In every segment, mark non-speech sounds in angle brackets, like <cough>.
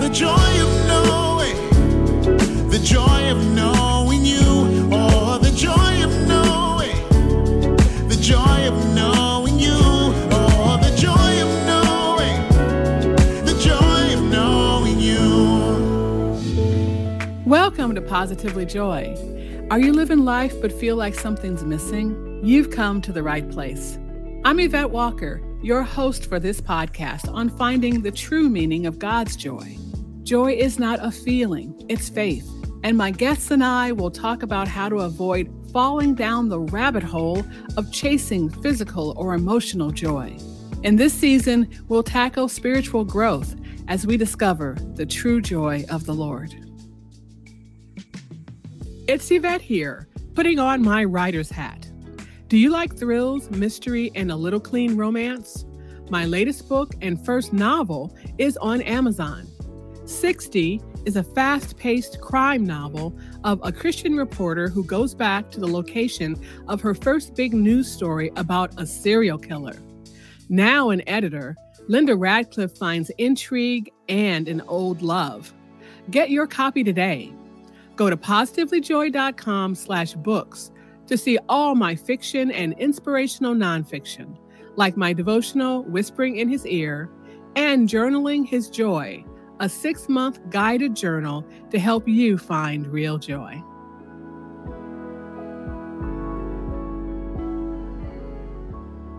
the joy of knowing, the joy of knowing you. Oh, the joy of knowing, the joy of knowing you. Oh, the joy of knowing, the joy of knowing you. Welcome to Positively Joy. Are you living life but feel like something's missing? You've come to the right place. I'm Yvette Walker, your host for this podcast on finding the true meaning of God's joy. Joy is not a feeling, it's faith. And my guests and I will talk about how to avoid falling down the rabbit hole of chasing physical or emotional joy. In this season, we'll tackle spiritual growth as we discover the true joy of the Lord. It's Yvette here, putting on my writer's hat. Do you like thrills, mystery, and a little clean romance? My latest book and first novel is on Amazon. 60 is a fast paced crime novel of a Christian reporter who goes back to the location of her first big news story about a serial killer. Now an editor, Linda Radcliffe finds intrigue and an old love. Get your copy today. Go to positivelyjoy.com slash books to see all my fiction and inspirational nonfiction, like my devotional Whispering in His Ear and Journaling His Joy, a six month guided journal to help you find real joy.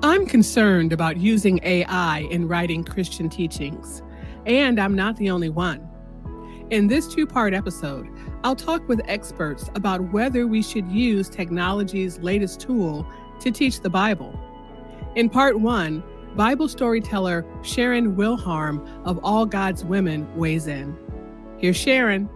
I'm concerned about using AI in writing Christian teachings, and I'm not the only one. In this two part episode, I'll talk with experts about whether we should use technology's latest tool to teach the Bible. In part one, Bible storyteller Sharon Wilharm of All God's Women weighs in. Here's Sharon.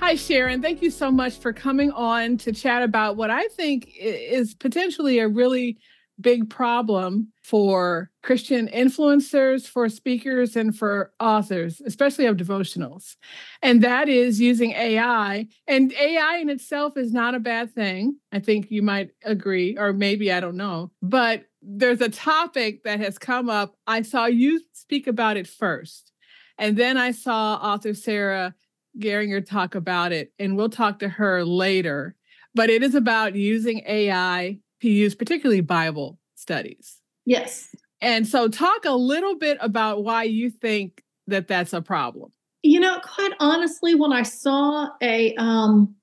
Hi, Sharon. Thank you so much for coming on to chat about what I think is potentially a really big problem for Christian influencers, for speakers, and for authors, especially of devotionals. And that is using AI. And AI in itself is not a bad thing. I think you might agree, or maybe I don't know. But there's a topic that has come up. I saw you speak about it first. And then I saw author Sarah Geringer talk about it, and we'll talk to her later. But it is about using AI to use particularly Bible studies. Yes. And so, talk a little bit about why you think that that's a problem. You know, quite honestly, when I saw a, um,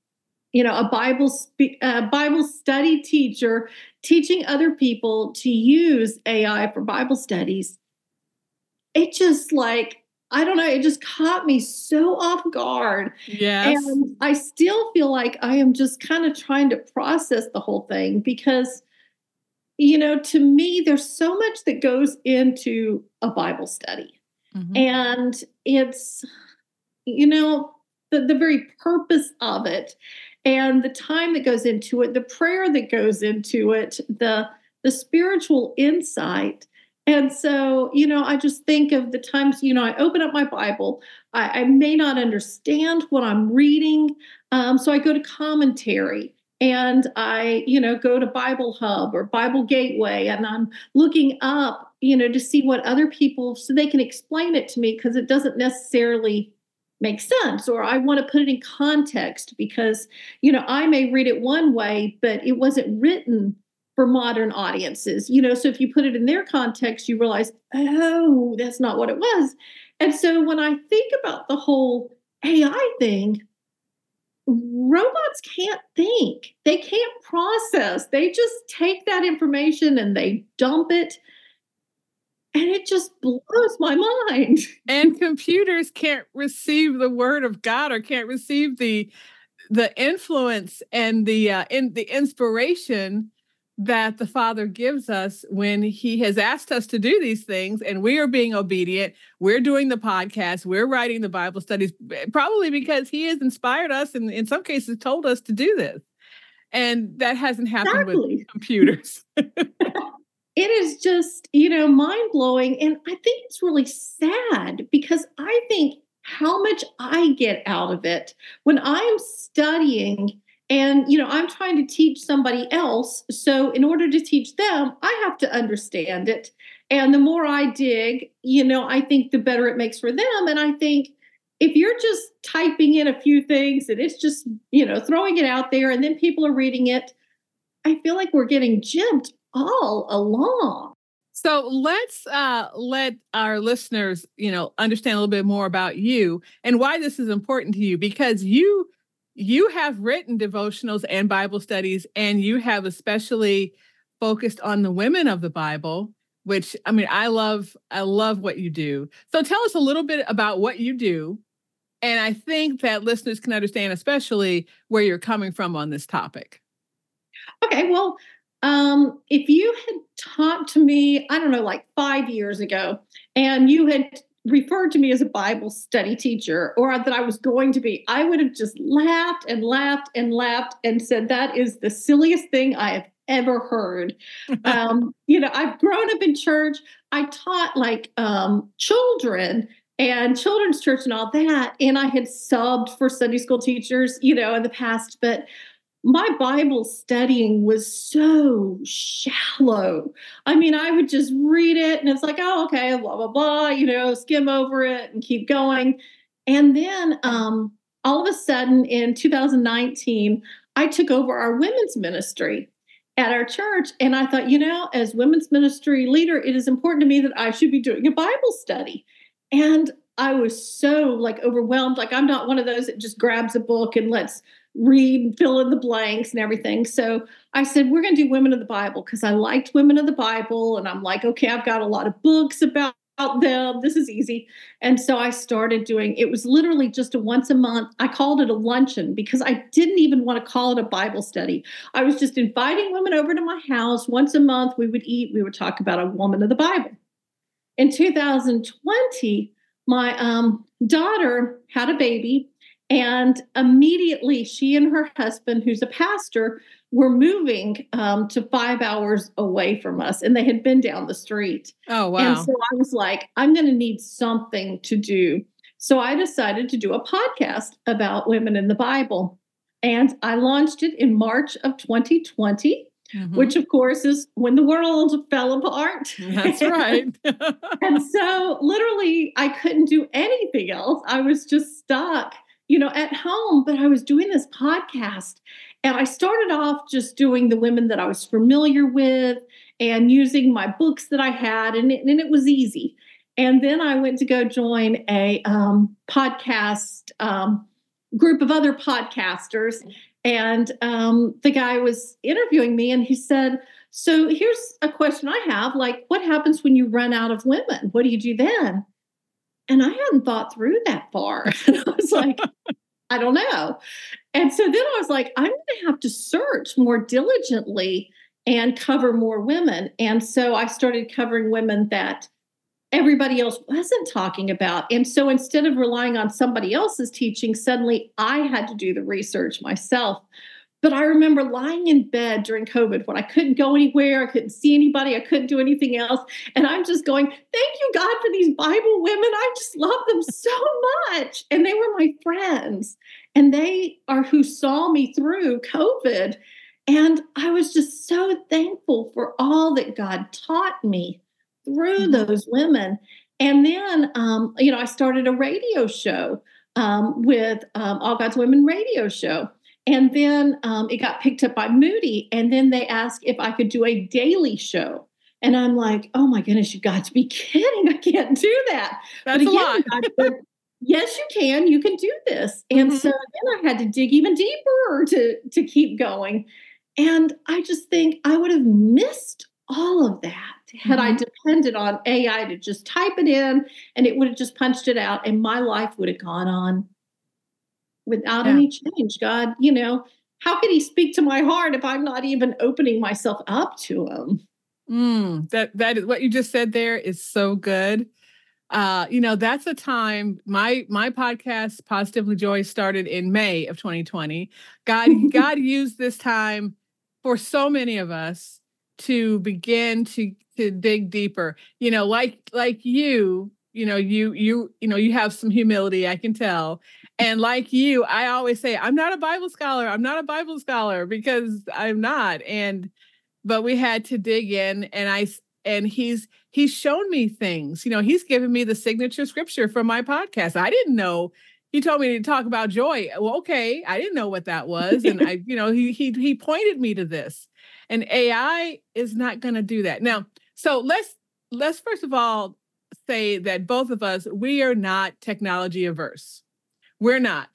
you know, a Bible spe- a Bible study teacher teaching other people to use AI for Bible studies, it just like I don't know, it just caught me so off guard. Yes. And I still feel like I am just kind of trying to process the whole thing because you know, to me, there's so much that goes into a Bible study. Mm-hmm. And it's, you know, the, the very purpose of it and the time that goes into it, the prayer that goes into it, the the spiritual insight. And so, you know, I just think of the times, you know, I open up my Bible, I, I may not understand what I'm reading. Um, so I go to commentary and I, you know, go to Bible Hub or Bible Gateway and I'm looking up, you know, to see what other people so they can explain it to me because it doesn't necessarily make sense or I want to put it in context because, you know, I may read it one way, but it wasn't written for modern audiences, you know, so if you put it in their context, you realize, oh, that's not what it was. And so when I think about the whole AI thing, robots can't think. They can't process. They just take that information and they dump it and it just blows my mind. And computers can't receive the word of god or can't receive the the influence and the uh, in the inspiration that the Father gives us when He has asked us to do these things, and we are being obedient. We're doing the podcast, we're writing the Bible studies, probably because He has inspired us and, in some cases, told us to do this. And that hasn't happened exactly. with <laughs> computers. it is just, you know, mind blowing. And I think it's really sad because I think how much I get out of it when I'm studying and, you know, I'm trying to teach somebody else. So, in order to teach them, I have to understand it. And the more I dig, you know, I think the better it makes for them. And I think if you're just typing in a few things and it's just, you know, throwing it out there and then people are reading it, I feel like we're getting gypped all along. So let's uh, let our listeners, you know, understand a little bit more about you and why this is important to you because you you have written devotionals and Bible studies, and you have especially focused on the women of the Bible. Which I mean, I love. I love what you do. So tell us a little bit about what you do, and I think that listeners can understand, especially where you're coming from on this topic. Okay, well, um, if you had talked to me, I don't know, like five years ago, and you had referred to me as a Bible study teacher or that I was going to be, I would have just laughed and laughed and laughed and said, That is the silliest thing I have ever heard. <laughs> um, you know, I've grown up in church. I taught like um, children and children's church and all that. And I had subbed for Sunday school teachers, you know, in the past, but my Bible studying was so shallow. I mean, I would just read it and it's like, oh, okay, blah, blah, blah, you know, skim over it and keep going. And then um, all of a sudden in 2019, I took over our women's ministry at our church. And I thought, you know, as women's ministry leader, it is important to me that I should be doing a Bible study. And I was so like overwhelmed. Like I'm not one of those that just grabs a book and lets read, fill in the blanks and everything. So I said, we're going to do Women of the Bible because I liked Women of the Bible. And I'm like, okay, I've got a lot of books about them. This is easy. And so I started doing it was literally just a once a month. I called it a luncheon because I didn't even want to call it a Bible study. I was just inviting women over to my house once a month. We would eat, we would talk about a woman of the Bible. In 2020, my um, daughter had a baby and immediately, she and her husband, who's a pastor, were moving um, to five hours away from us, and they had been down the street. Oh, wow. And so I was like, I'm going to need something to do. So I decided to do a podcast about women in the Bible. And I launched it in March of 2020. Mm-hmm. Which, of course, is when the world fell apart. That's right. <laughs> <laughs> and so, literally, I couldn't do anything else. I was just stuck you know, at home, but I was doing this podcast. And I started off just doing the women that I was familiar with and using my books that I had, and it, and it was easy. And then I went to go join a um, podcast um, group of other podcasters. And um, the guy was interviewing me, and he said, So here's a question I have like, what happens when you run out of women? What do you do then? And I hadn't thought through that far. <laughs> And I was like, I don't know. And so then I was like, I'm going to have to search more diligently and cover more women. And so I started covering women that everybody else wasn't talking about. And so instead of relying on somebody else's teaching, suddenly I had to do the research myself. But I remember lying in bed during COVID when I couldn't go anywhere, I couldn't see anybody, I couldn't do anything else. And I'm just going, thank you, God, for these Bible women. I just love them so much. And they were my friends, and they are who saw me through COVID. And I was just so thankful for all that God taught me through mm-hmm. those women. And then, um, you know, I started a radio show um, with um, All God's Women radio show. And then um, it got picked up by Moody. And then they asked if I could do a daily show. And I'm like, oh my goodness, you got to be <laughs> kidding. I can't do that. That's but again, a lot. yes, you can. You can do this. And mm-hmm. so then I had to dig even deeper to, to keep going. And I just think I would have missed all of that had mm-hmm. I depended on AI to just type it in and it would have just punched it out and my life would have gone on without yeah. any change. God, you know, how can he speak to my heart if I'm not even opening myself up to him? Mm, that that is what you just said there is so good. Uh, you know, that's a time my my podcast Positively Joy started in May of 2020. God <laughs> God used this time for so many of us to begin to to dig deeper. You know, like like you, you know, you you you know, you have some humility, I can tell. And like you, I always say, I'm not a Bible scholar. I'm not a Bible scholar because I'm not. And, but we had to dig in and I, and he's, he's shown me things. You know, he's given me the signature scripture for my podcast. I didn't know. He told me to talk about joy. Uh, well, okay, I didn't know what that was, and I, <laughs> you know, he he he pointed me to this. And AI is not going to do that now. So let's let's first of all say that both of us we are not technology averse. We're not.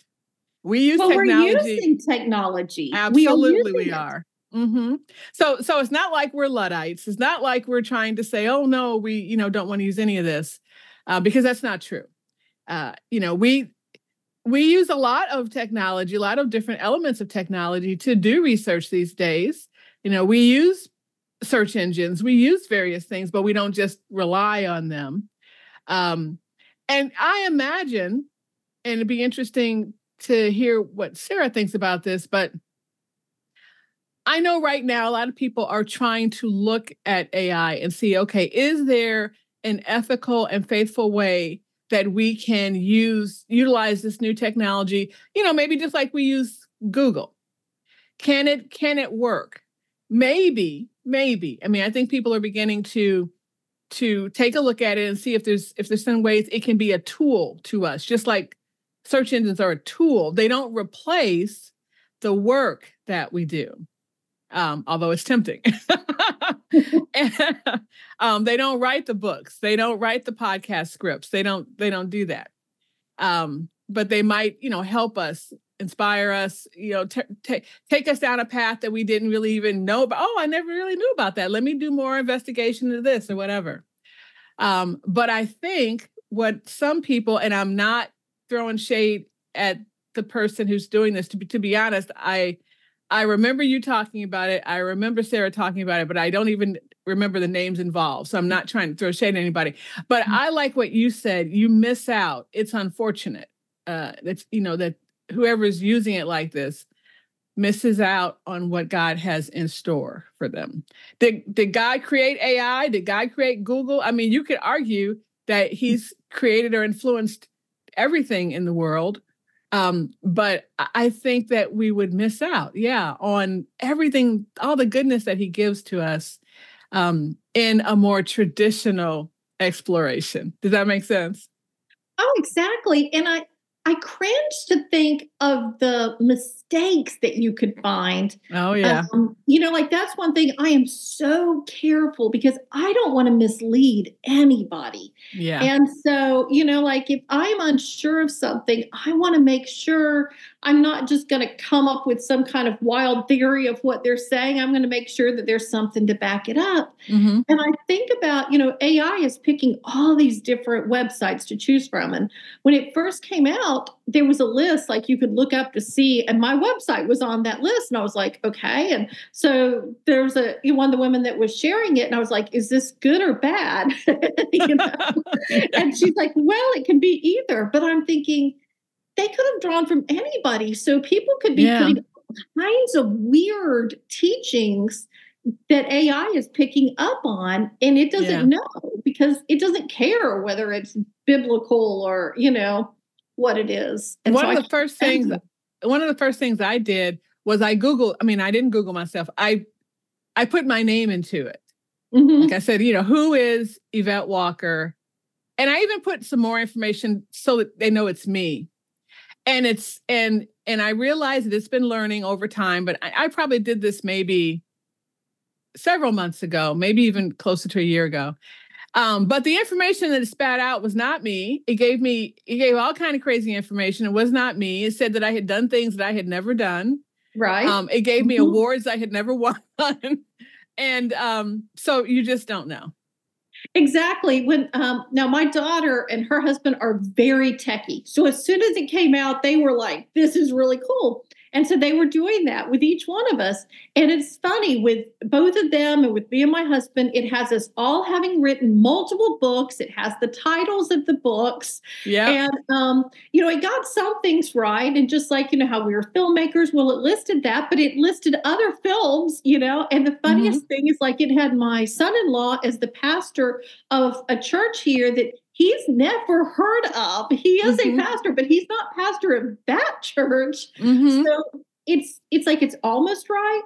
We use well, technology. We're using technology. Absolutely, we are. We are. Mm-hmm. So, so it's not like we're luddites. It's not like we're trying to say, "Oh no, we you know don't want to use any of this," uh, because that's not true. Uh, you know, we we use a lot of technology, a lot of different elements of technology to do research these days. You know, we use search engines, we use various things, but we don't just rely on them. Um, and I imagine, and it'd be interesting to hear what Sarah thinks about this, but I know right now a lot of people are trying to look at AI and see okay, is there an ethical and faithful way that we can use utilize this new technology? You know maybe just like we use google. Can it can it work? Maybe maybe i mean i think people are beginning to to take a look at it and see if there's if there's some ways it can be a tool to us just like search engines are a tool they don't replace the work that we do um, although it's tempting. and, <laughs> um, they don't write the books. They don't write the podcast scripts. They don't. They don't do that. Um, but they might, you know, help us, inspire us, you know, t- t- take us down a path that we didn't really even know about. Oh, I never really knew about that. Let me do more investigation into this or whatever. Um, but I think what some people, and I'm not throwing shade at the person who's doing this. To be to be honest, I I remember you talking about it. I remember Sarah talking about it, but I don't even remember the names involved. So I'm not trying to throw shade at anybody. But mm-hmm. I like what you said. You miss out. It's unfortunate. Uh, that's you know that whoever is using it like this misses out on what God has in store for them. Did did God create AI? Did God create Google? I mean, you could argue that He's created or influenced everything in the world um, but I think that we would miss out, yeah, on everything, all the goodness that he gives to us um, in a more traditional exploration. Does that make sense? Oh, exactly. And I, I cringe to think of the mistakes that you could find. Oh, yeah. Um, you know, like that's one thing I am so careful because I don't want to mislead anybody. Yeah. And so, you know, like if I'm unsure of something, I want to make sure I'm not just going to come up with some kind of wild theory of what they're saying. I'm going to make sure that there's something to back it up. Mm-hmm. And I think about, you know, AI is picking all these different websites to choose from. And when it first came out, there was a list like you could look up to see, and my website was on that list. And I was like, okay. And so there was a one of the women that was sharing it, and I was like, is this good or bad? <laughs> you know? <laughs> and she's like, well, it can be either. But I'm thinking, they could have drawn from anybody. So people could be yeah. putting kinds of weird teachings that AI is picking up on and it doesn't yeah. know because it doesn't care whether it's biblical or, you know, what it is. And one so of the first things one of the first things I did was I Googled, I mean, I didn't Google myself. I I put my name into it. Mm-hmm. Like I said, you know, who is Yvette Walker? And I even put some more information so that they know it's me and it's and and i realize that it's been learning over time but I, I, probably did this maybe several months ago maybe even closer to a year ago. Um, but the information that it spat out was not me. It gave me it gave all kind of crazy information. It was not me. It said that i had done things that i had never done. Right. Um, it gave me mm-hmm. awards i had never <laughs> won. And um, so you just don't know Exactly. When um, now my daughter and her husband are very techie. So as soon as it came out, they were like, "This is really cool." And so they were doing that with each one of us. And it's funny with both of them and with me and my husband, it has us all having written multiple books. It has the titles of the books. Yeah. And, um, you know, it got some things right. And just like, you know, how we were filmmakers, well, it listed that, but it listed other films, you know. And the funniest mm-hmm. thing is like it had my son in law as the pastor of a church here that he's never heard of. He is mm-hmm. a pastor, but he's not pastor of that church. Mm-hmm. So it's it's like it's almost right,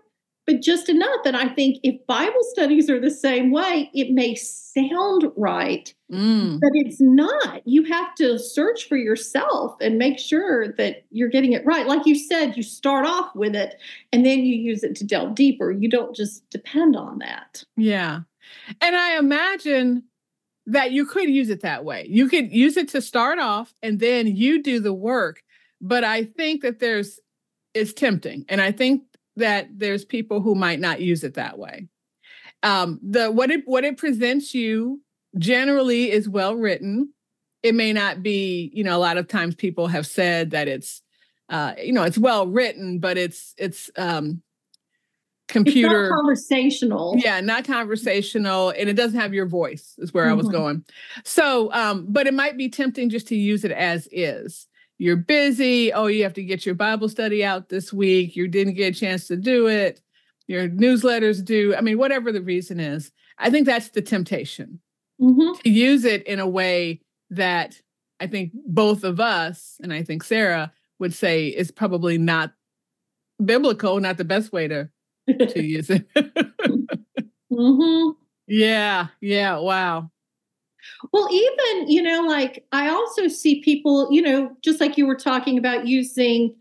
but just enough. And I think if Bible studies are the same way, it may sound right, Mm. but it's not. You have to search for yourself and make sure that you're getting it right. Like you said, you start off with it and then you use it to delve deeper. You don't just depend on that. Yeah. And I imagine that you could use it that way. You could use it to start off and then you do the work. But I think that there's it's tempting. And I think that there's people who might not use it that way. Um, the what it what it presents you generally is well written. It may not be, you know, a lot of times people have said that it's uh, you know, it's well written, but it's it's um computer It's not conversational. yeah not conversational and it doesn't have your voice is where i was Mhm. going so um but it might be tempting just to use it as is you're busy oh you have to get your bible study out this week you didn't get a chance to do it your newsletters do i mean whatever the reason is i think that's the temptation Mhm. to use it in a way that i think both of us and i think sarah would say is probably not biblical not the best way to to use it Mhm. Yeah, yeah, wow. Well, even, you know, like I also see people, you know, just like you were talking about using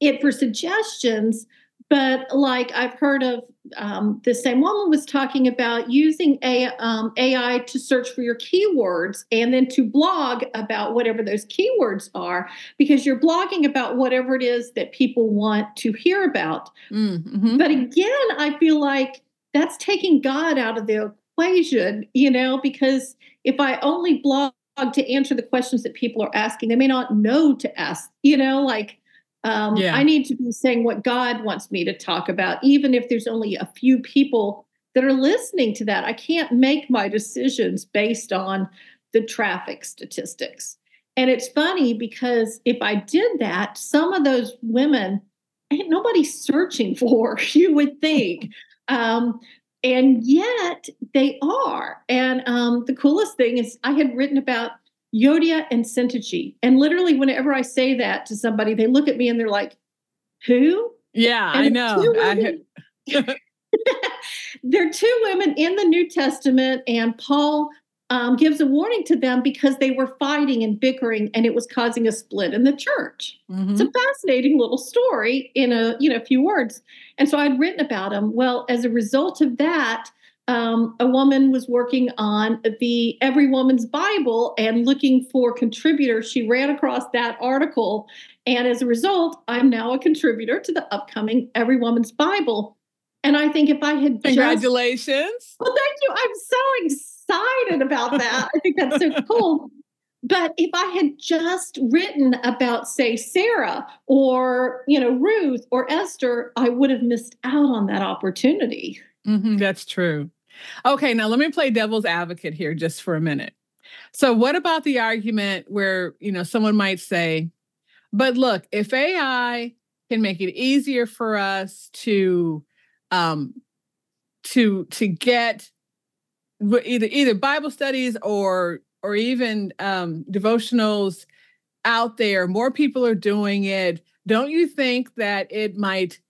it for suggestions, but like I've heard of um, the same woman was talking about using a, um, AI to search for your keywords and then to blog about whatever those keywords are, because you're blogging about whatever it is that people want to hear about. Mm, mhm. But again, I feel like that's taking God out of the equation, you know, because if I only blog to answer the questions that people are asking, they may not know to ask, you know, like um, Yeah. I need to be saying what God wants me to talk about, even if there's only a few people that are listening to that. I can't make my decisions based on the traffic statistics. And it's funny because if I did that, some of those women ain't nobody searching <laughs> for, you would think. um, and yet they are. And um, the coolest thing is, I had written about Euodia and Syntyche. And literally, whenever I say that to somebody, they look at me and they're like, Who? Yeah, I know. two I, women- <laughs> They're two women in the New Testament, and Paul um, gives a warning to them because they were fighting and bickering, and it was causing a split in the church. Mhm. It's a fascinating little story in a you know a few words. And so I'd written about them. Well, as a result of that, um, a woman was working on the Every Woman's Bible and looking for contributors. She ran across that article, and as a result, I'm now a contributor to the upcoming Every Woman's Bible. And I think if I had just Congratulations. well, thank you. I'm so excited about that. I think that's so <laughs> cool. But if I had just written about, say, Sarah or you know Ruth or Esther, I would have missed out on that opportunity. Mhm, that's true. Okay, now let me play devil's advocate here just for a minute. So, what about the argument where, you know, someone might say, but look, if AI can make it easier for us to um to to get either either Bible studies or or even um devotionals out there, more people are doing it. Don't you think that it might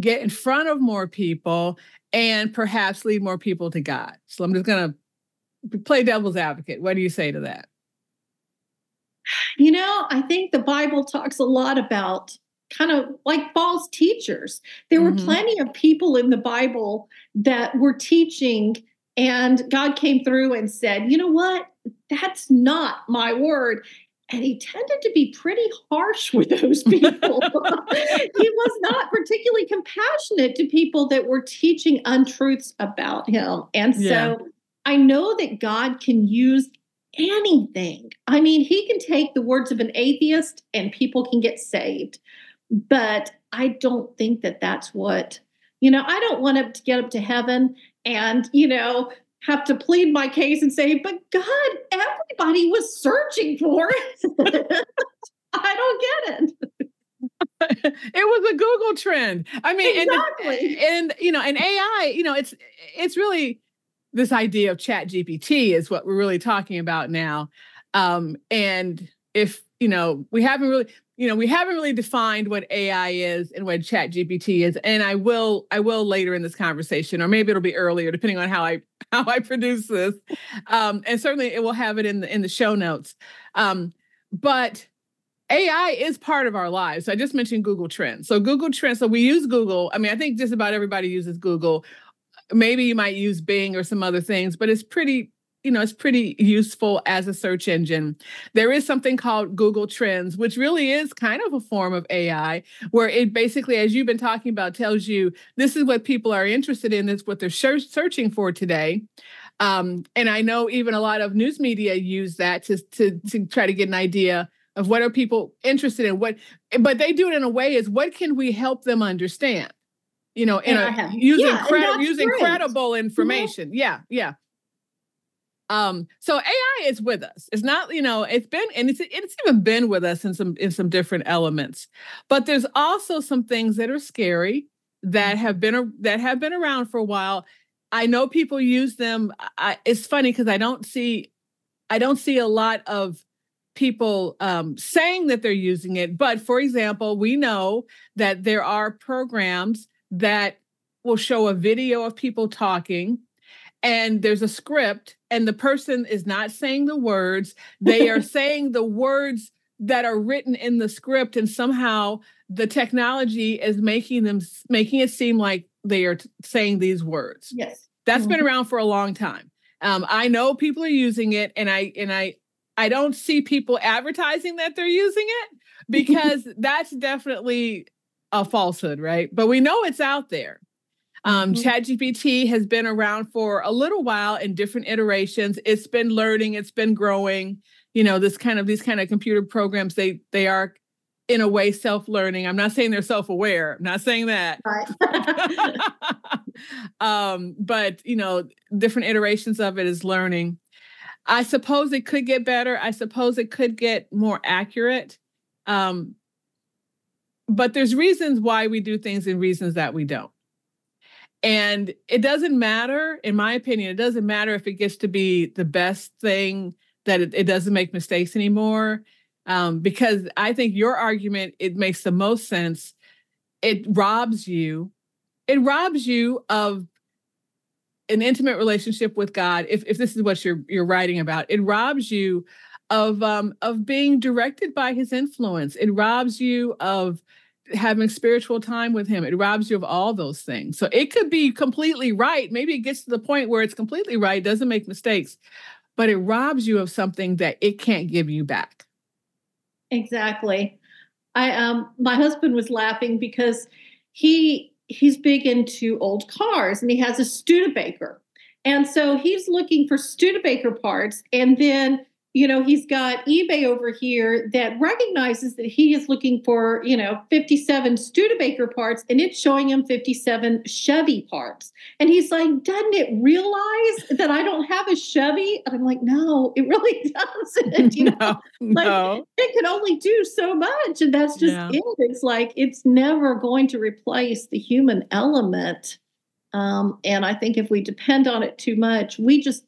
get in front of more people and perhaps lead more people to God. So I'm just going to play devil's advocate. What do you say to that? You know, I think the Bible talks a lot about kind of like false teachers. There were Mhm. plenty of people in the Bible that were teaching, and God came through and said, You know what? That's not my word. And he tended to be pretty harsh <laughs> with those <laughs> people. he was not particularly compassionate to people that were teaching untruths about him. And so Yeah. I know that God can use anything. I mean, he can take the words of an atheist and people can get saved. But I don't think that that's what, you know, I don't want to get up to heaven and, you know, have to plead my case and say, but God, everybody was searching for it. <laughs> I don't get it. it was a Google trend. I mean, Exactly. and, and you know, and AI, you know, it's it's really this idea of Chat GPT is what we're really talking about now. Um, and if you know, we haven't really you know, we haven't really defined what AI is and what Chat GPT is, and I will, I will later in this conversation, or maybe it'll be earlier, depending on how I <laughs> how I produce this, um, and certainly it will have it in the in the show notes. Um, but AI is part of our lives. So I just mentioned Google Trends. So Google Trends. So we use Google. I mean, I think just about everybody uses Google. Maybe you might use Bing or some other things, but it's pretty you know, it's pretty useful as a search engine. There is something called Google Trends, which really is kind of a form of AI, where it basically, as you've been talking about, tells you this is what people are interested in, this is what they're searching for today. Um, and I know even a lot of news media use that to, to, to try to get an idea of what are people interested in. What, but they do it in a way is what can we help them understand? You know, in a, using yeah, using credible information. Yeah, yeah. Um, so AI is with us. It's not, you know, it's been and it's it's even been with us in some in some different elements. But there's also some things that are scary that mm-hmm. have been that have been around for a while. I know people use them. I, it's funny because I don't see I don't see a lot of people um, saying that they're using it. But for example, we know that there are programs that will show a video of people talking and there's a script and the person is not saying the words they are <laughs> saying the words that are written in the script and somehow the technology is making them making it seem like they are t- saying these words. Yes. That's mm-hmm. been around for a long time. Um, i know people are using it and i and i i don't see people advertising that they're using it <laughs> because that's definitely a falsehood right? But we know it's out there um, mm-hmm. ChatGPT has been around for a little while in different iterations. It's been learning, it's been growing. You know, this kind of these kind of computer programs, they they are in a way self-learning. I'm not saying they're self-aware. I'm not saying that. Right. <laughs> um, but you know, different iterations of it is learning. I suppose it could get better. I suppose it could get more accurate. Um, but there's reasons why we do things and reasons that we don't. And it doesn't matter, in my opinion, it doesn't matter if it gets to be the best thing that it, it doesn't make mistakes anymore. Um, because I think your argument, it makes the most sense. It robs you, it robs you of an intimate relationship with God. If if this is what you're you're writing about, it robs you of um of being directed by his influence. It robs you of having spiritual time with him. It robs you of all those things. So it could be completely right. Maybe it gets to the point where it's completely right, doesn't make mistakes, but it robs you of something that it can't give you back. Exactly. I um my husband was laughing because he he's big into old cars and he has a Studebaker. And so he's looking for Studebaker parts and then you know, he's got eBay over here that recognizes that he is looking for, you know, 57 Studebaker parts and it's showing him 57 Chevy parts. And he's like, doesn't it realize that I don't have a Chevy? And I'm like, no, it really <laughs> doesn't. You <laughs> know, no, like no. it can only do so much. And that's just it. It's like it's never going to replace the human element. Um, and I think if we depend on it too much, we just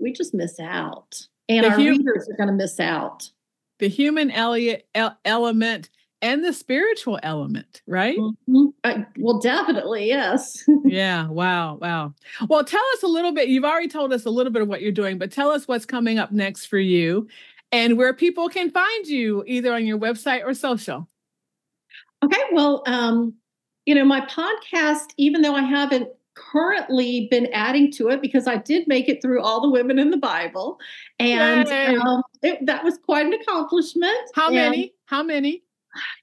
we just miss out and the our readers are going to miss out. The human element and the spiritual element, right? Mm-hmm. Uh, well, definitely, yes. <laughs> yeah. Wow. Wow. Well, tell us a little bit. You've already told us a little bit of what you're doing, but tell us what's coming up next for you and where people can find you either on your website or social. Okay. Well, um, you know, my podcast, even though I haven't currently been adding to it because I did make it through all the women in the Bible, and um, it, that was quite an accomplishment. How and, many? How many?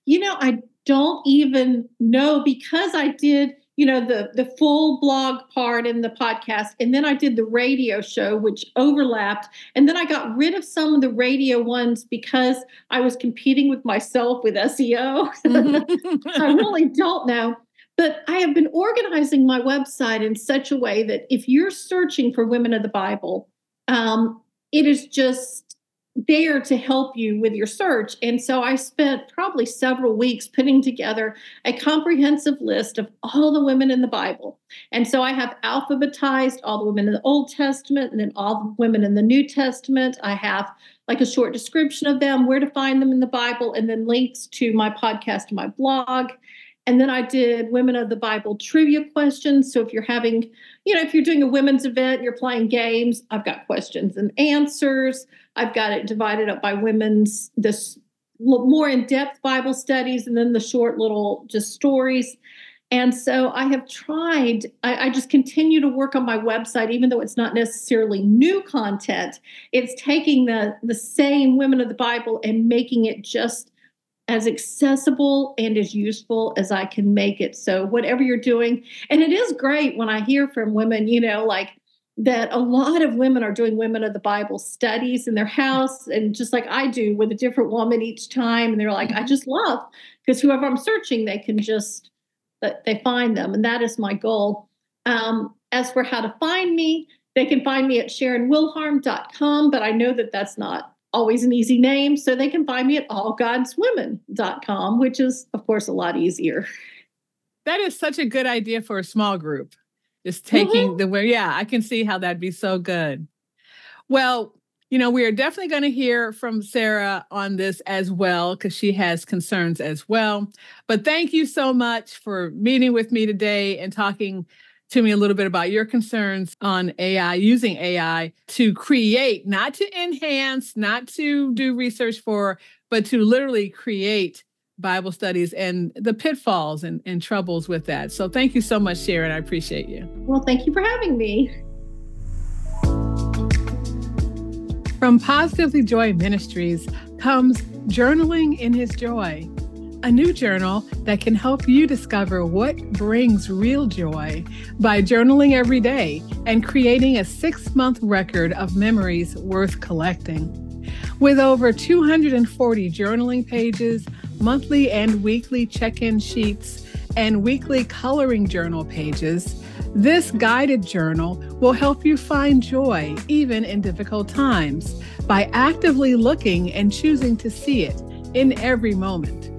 You know, I don't even know because I did you know the the full blog part in the podcast and then i did the radio show which overlapped and then i got rid of some of the radio ones because i was competing with myself with seo so <laughs> <laughs> i really don't know but I have been organizing my website in such a way that if you're searching for women of the Bible, um, it is just there to help you with your search. And so I spent probably several weeks putting together a comprehensive list of all the women in the Bible. And so I have alphabetized all the women in the Old Testament and then all the women in the New Testament. I have like a short description of them, where to find them in the Bible, and then links to my podcast and my blog. And then I did Women of the Bible trivia questions. So if you're having, you know, if you're doing a women's event, you're playing games, I've got questions and answers. I've got it divided up by women's, this more in depth Bible studies, and then the short little just stories. And so I have tried, I, I, just continue to work on my website, even though it's not necessarily new content. It's taking the, the same women of the Bible and making it just as accessible and as useful as I can make it. So, whatever you're doing, and it is great when I hear from women, you know, like that a lot of women are doing women of the Bible studies in their house, and just like I do with a different woman each time. And they're like, I mm-hmm. just love because whoever I'm searching, they can just they find them, and that is my goal. Um, as for how to find me, they can find me at SharonWilharm.com, but I know that that's not always an easy name. So they can find me at allgodswomen.com, which is, of course, a lot easier. That is such a good idea for a small group. Just taking mm-hmm. the where, yeah, I can see how that'd be so good. Well, you know, we are definitely going to hear from Sarah on this as well because she has concerns as well. But thank you so much for meeting with me today and talking to me a little bit about your concerns on AI, using AI to create, not to enhance, not to do research for, but to literally create Bible studies and the pitfalls and, and troubles with that. So thank you so much, Sharon. I appreciate you. Well, thank you for having me. From Positively Joy Ministries comes Journaling in His Joy a new journal that can help you discover what brings real joy by journaling every day and creating a six month record of memories worth collecting. With over 240 journaling pages, monthly and weekly check in sheets, and weekly coloring journal pages, this guided journal will help you find joy even in difficult times by actively looking and choosing to see it in every moment.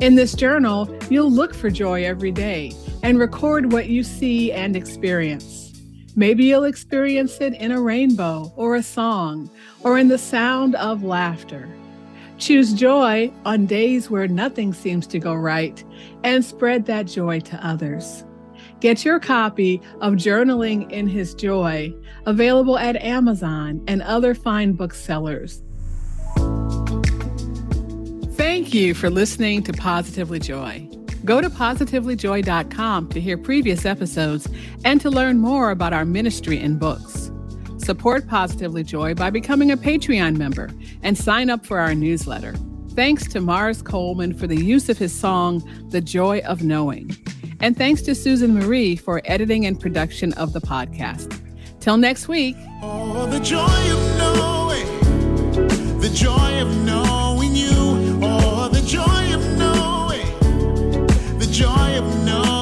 In this journal, you'll look for joy every day and record what you see and experience. Maybe you'll experience it in a rainbow or a song or in the sound of laughter. Choose joy on days where nothing seems to go right and spread that joy to others. Get your copy of Journaling in His Joy available at Amazon and other fine booksellers. Thank you for listening to Positively Joy. Go to positivelyjoy.com to hear previous episodes and to learn more about our ministry and books. Support Positively Joy by becoming a Patreon member and sign up for our newsletter. Thanks to Mars Coleman for the use of his song, The Joy of Knowing. And thanks to Susan Marie for editing and production of the podcast. Till next week. Oh, the joy of knowing, the joy of knowing joy of knowing, the joy of knowing.